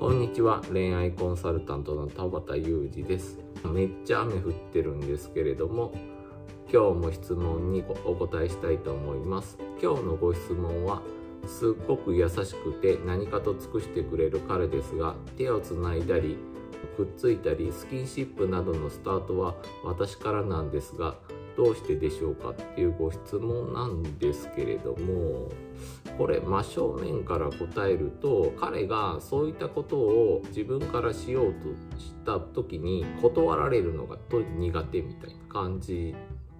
こんにちは。恋愛コンサルタントの田畑裕二です。めっちゃ雨降ってるんですけれども今日も質問にお答えしたいと思います。今日のご質問はすっごく優しくて何かと尽くしてくれる彼ですが手をつないだりくっついたりスキンシップなどのスタートは私からなんですがどうしてでしょうかっていうご質問なんですけれどもこれ真正面から答えると彼がそういったことを自分からしようとした時に断られるのが苦手みたいな感じ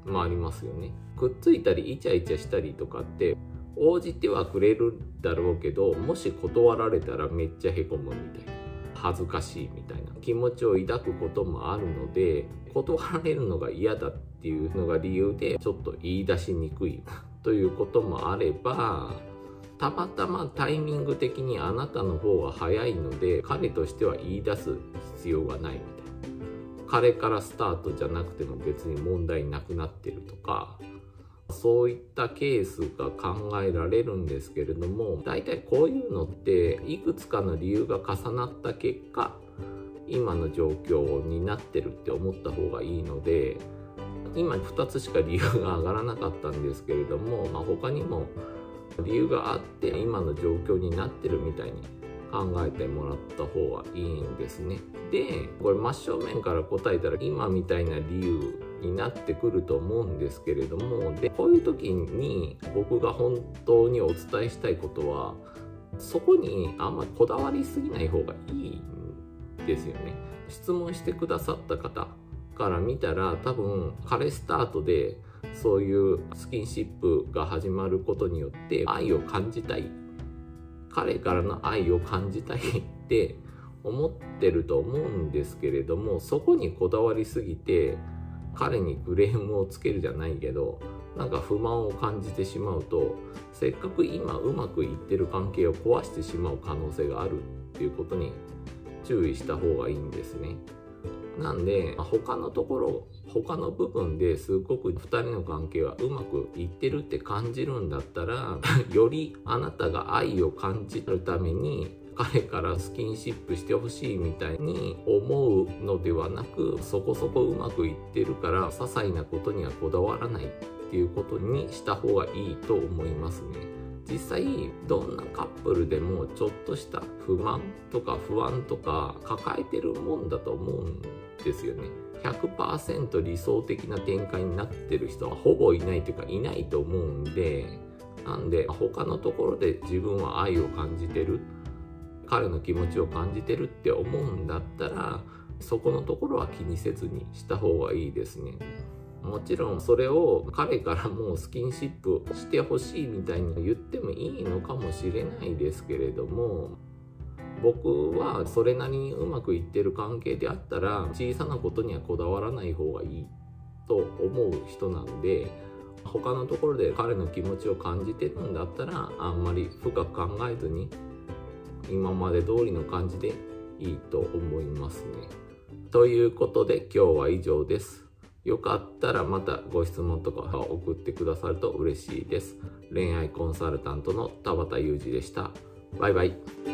もありますよね。くっついたりイチャイチャしたりとかって応じてはくれるだろうけどもし断られたらめっちゃへこむみたいな。恥ずかしいみたいな気持ちを抱くこともあるので断られるのが嫌だっていうのが理由でちょっと言い出しにくい ということもあればたまたまタイミング的にあなたの方が早いので彼としては言い出す必要がないみたいな。彼からスタートじゃなくても別に問題なくなってるとかそういったケースが考えられるんですけれども大体こういうのっていくつかの理由が重なった結果今の状況になってるって思った方がいいので今2つしか理由が上がらなかったんですけれども、まあ、他にも理由があって今の状況になってるみたいに考えてもらった方がいいんですね。でこれ真正面から答えたら今みたいな理由になってくると思うんですけれどもでこういう時に僕が本当にお伝えしたいことはそこにあんまこだわりすぎない方がいいんですよね。質問してくださった方から見たら多分彼スタートでそういうスキンシップが始まることによって愛を感じたい彼からの愛を感じたいって思ってると思うんですけれどもそこにこだわりすぎて彼にクレームをつけるじゃないけどなんか不満を感じてしまうとせっかく今うまくいってる関係を壊してしまう可能性があるっていうことに注意した方がいいんですね。なんで他のところ他の部分ですごく2人の関係はうまくいってるって感じるんだったら よりあなたが愛を感じるために彼からスキンシップしてほしいみたいに思うのではなくそこそこうまくいってるから些細なことにはこだわらないっていうことにした方がいいと思いますね。実際どんなカップルでもちょっとした不満とか不安とか抱えてるもんだと思うんですよね。100%理想的な展開になってる人はほぼいないというかいないと思うんでなんで他のところで自分は愛を感じてる彼の気持ちを感じてるって思うんだったらそこのところは気にせずにした方がいいですね。もちろんそれを彼からもうスキンシップしてほしいみたいに言ってもいいのかもしれないですけれども僕はそれなりにうまくいってる関係であったら小さなことにはこだわらない方がいいと思う人なんで他のところで彼の気持ちを感じてるんだったらあんまり深く考えずに今まで通りの感じでいいと思いますね。ということで今日は以上です。よかったらまたご質問とかを送ってくださると嬉しいです。恋愛コンサルタントの田畑裕二でした。バイバイ。